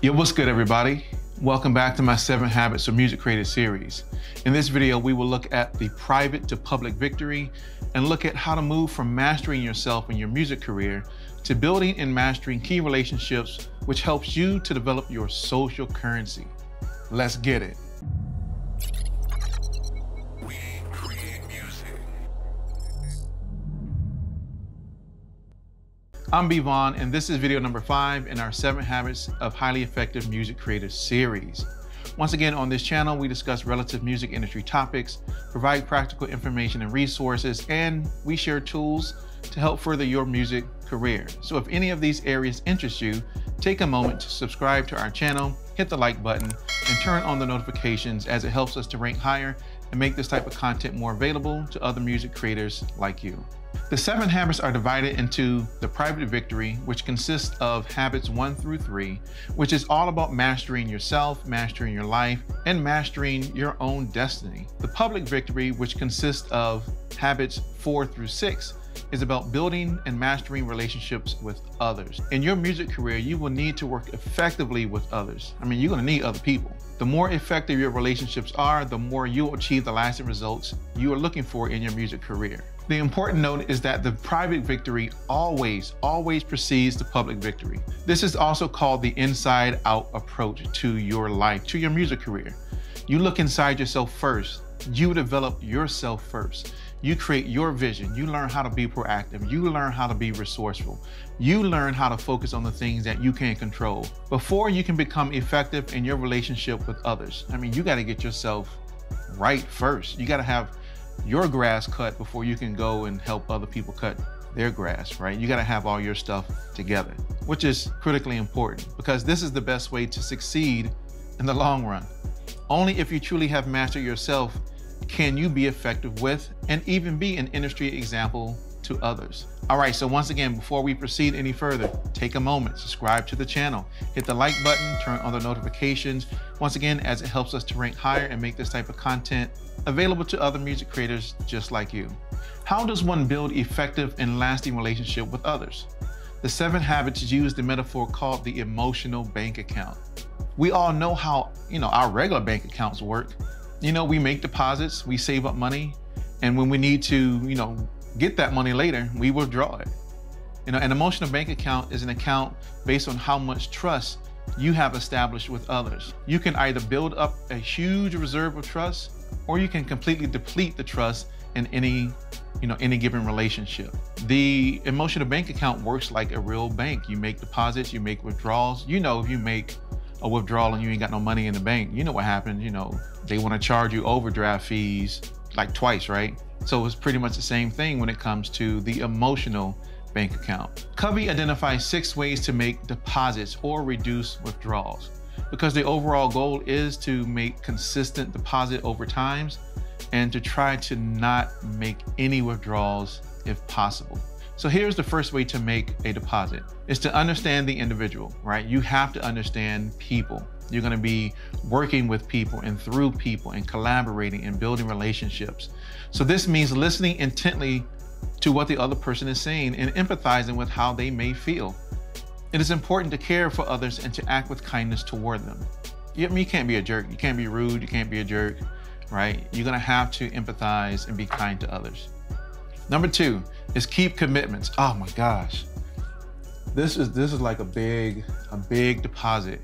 Yo, what's good everybody? Welcome back to my seven habits of music creators series. In this video, we will look at the private to public victory and look at how to move from mastering yourself in your music career to building and mastering key relationships, which helps you to develop your social currency. Let's get it. I'm B Vaughn, and this is video number five in our seven habits of highly effective music creators series. Once again, on this channel, we discuss relative music industry topics, provide practical information and resources, and we share tools to help further your music career. So if any of these areas interest you, take a moment to subscribe to our channel, hit the like button, and turn on the notifications as it helps us to rank higher and make this type of content more available to other music creators like you. The seven habits are divided into the private victory, which consists of habits one through three, which is all about mastering yourself, mastering your life, and mastering your own destiny. The public victory, which consists of habits four through six, is about building and mastering relationships with others. In your music career, you will need to work effectively with others. I mean, you're gonna need other people. The more effective your relationships are, the more you'll achieve the lasting results you are looking for in your music career. The important note is that the private victory always, always precedes the public victory. This is also called the inside out approach to your life, to your music career. You look inside yourself first. You develop yourself first. You create your vision. You learn how to be proactive. You learn how to be resourceful. You learn how to focus on the things that you can control before you can become effective in your relationship with others. I mean, you got to get yourself right first. You got to have your grass cut before you can go and help other people cut their grass, right? You got to have all your stuff together, which is critically important because this is the best way to succeed in the long run. Only if you truly have mastered yourself can you be effective with and even be an industry example to others. All right, so once again, before we proceed any further, take a moment, subscribe to the channel, hit the like button, turn on the notifications, once again, as it helps us to rank higher and make this type of content available to other music creators just like you. How does one build effective and lasting relationship with others? The seven habits use the metaphor called the emotional bank account. We all know how, you know, our regular bank accounts work. You know, we make deposits, we save up money, and when we need to, you know, get that money later, we withdraw it. You know, an emotional bank account is an account based on how much trust you have established with others. You can either build up a huge reserve of trust or you can completely deplete the trust in any you know any given relationship. The emotional bank account works like a real bank. You make deposits you make withdrawals. You know if you make a withdrawal and you ain't got no money in the bank you know what happens you know they want to charge you overdraft fees like twice right? So it's pretty much the same thing when it comes to the emotional bank account. Covey identifies six ways to make deposits or reduce withdrawals because the overall goal is to make consistent deposit over times and to try to not make any withdrawals if possible. So here's the first way to make a deposit is to understand the individual, right? You have to understand people. You're going to be working with people and through people and collaborating and building relationships. So this means listening intently to what the other person is saying and empathizing with how they may feel. It is important to care for others and to act with kindness toward them. You, you can't be a jerk. You can't be rude. You can't be a jerk, right? You're gonna have to empathize and be kind to others. Number two is keep commitments. Oh my gosh. This is this is like a big, a big deposit.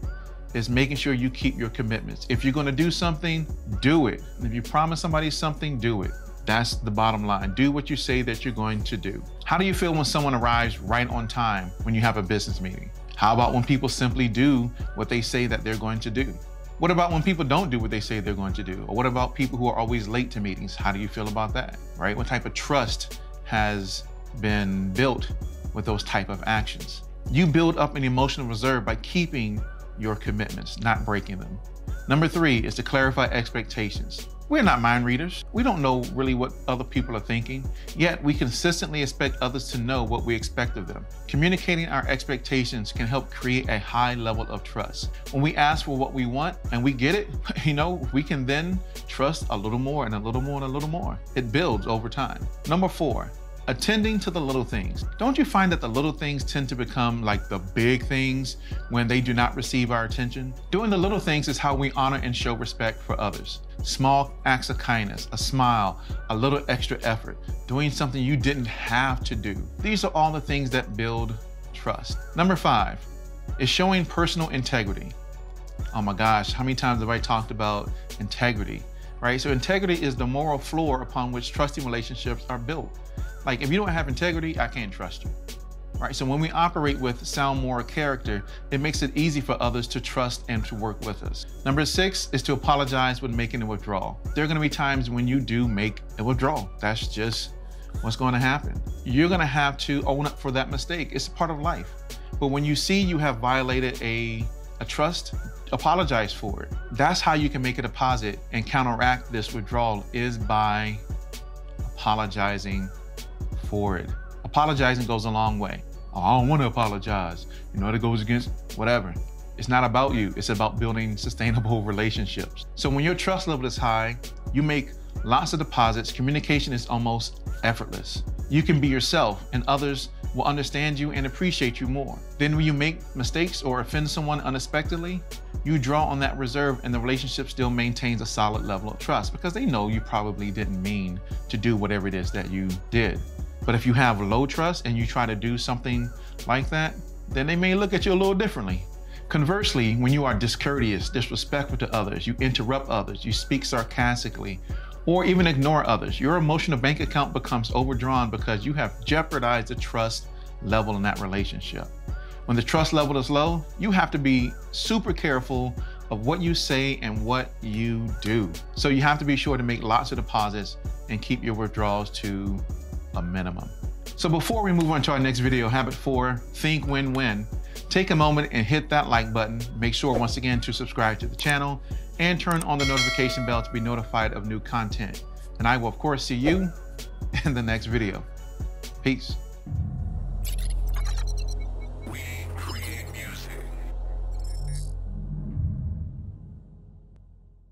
Is making sure you keep your commitments. If you're gonna do something, do it. If you promise somebody something, do it. That's the bottom line. Do what you say that you're going to do. How do you feel when someone arrives right on time when you have a business meeting? How about when people simply do what they say that they're going to do? What about when people don't do what they say they're going to do? Or what about people who are always late to meetings? How do you feel about that, right? What type of trust has been built with those type of actions? You build up an emotional reserve by keeping your commitments, not breaking them. Number three is to clarify expectations. We're not mind readers. We don't know really what other people are thinking, yet we consistently expect others to know what we expect of them. Communicating our expectations can help create a high level of trust. When we ask for what we want and we get it, you know, we can then trust a little more and a little more and a little more. It builds over time. Number four, attending to the little things. Don't you find that the little things tend to become like the big things when they do not receive our attention? Doing the little things is how we honor and show respect for others. Small acts of kindness, a smile, a little extra effort, doing something you didn't have to do. These are all the things that build trust. Number five is showing personal integrity. Oh my gosh, how many times have I talked about integrity? Right? So integrity is the moral floor upon which trusting relationships are built. Like if you don't have integrity, I can't trust you. Right? So when we operate with sound moral character, it makes it easy for others to trust and to work with us. Number six is to apologize when making a withdrawal. There are going to be times when you do make a withdrawal. That's just what's going to happen. You're going to have to own up for that mistake. It's part of life. But when you see you have violated a, a trust, apologize for it. That's how you can make a deposit and counteract this withdrawal is by apologizing Apologizing goes a long way. Oh, I don't want to apologize. You know, it goes against whatever. It's not about you. It's about building sustainable relationships. So when your trust level is high, you make lots of deposits. Communication is almost effortless. You can be yourself and others will understand you and appreciate you more. Then when you make mistakes or offend someone unexpectedly, you draw on that reserve and the relationship still maintains a solid level of trust because they know you probably didn't mean to do whatever it is that you did. But if you have low trust and you try to do something like that, then they may look at you a little differently. Conversely, when you are discourteous, disrespectful to others, you interrupt others, you speak sarcastically, or even ignore others, your emotional bank account becomes overdrawn because you have jeopardized the trust level in that relationship. When the trust level is low, you have to be super careful of what you say and what you do. So you have to be sure to make lots of deposits and keep your withdrawals to a minimum. So before we move on to our next video, habit four, think win-win. Take a moment and hit that like button. Make sure once again to subscribe to the channel and turn on the notification bell to be notified of new content. And I will of course see you in the next video. Peace.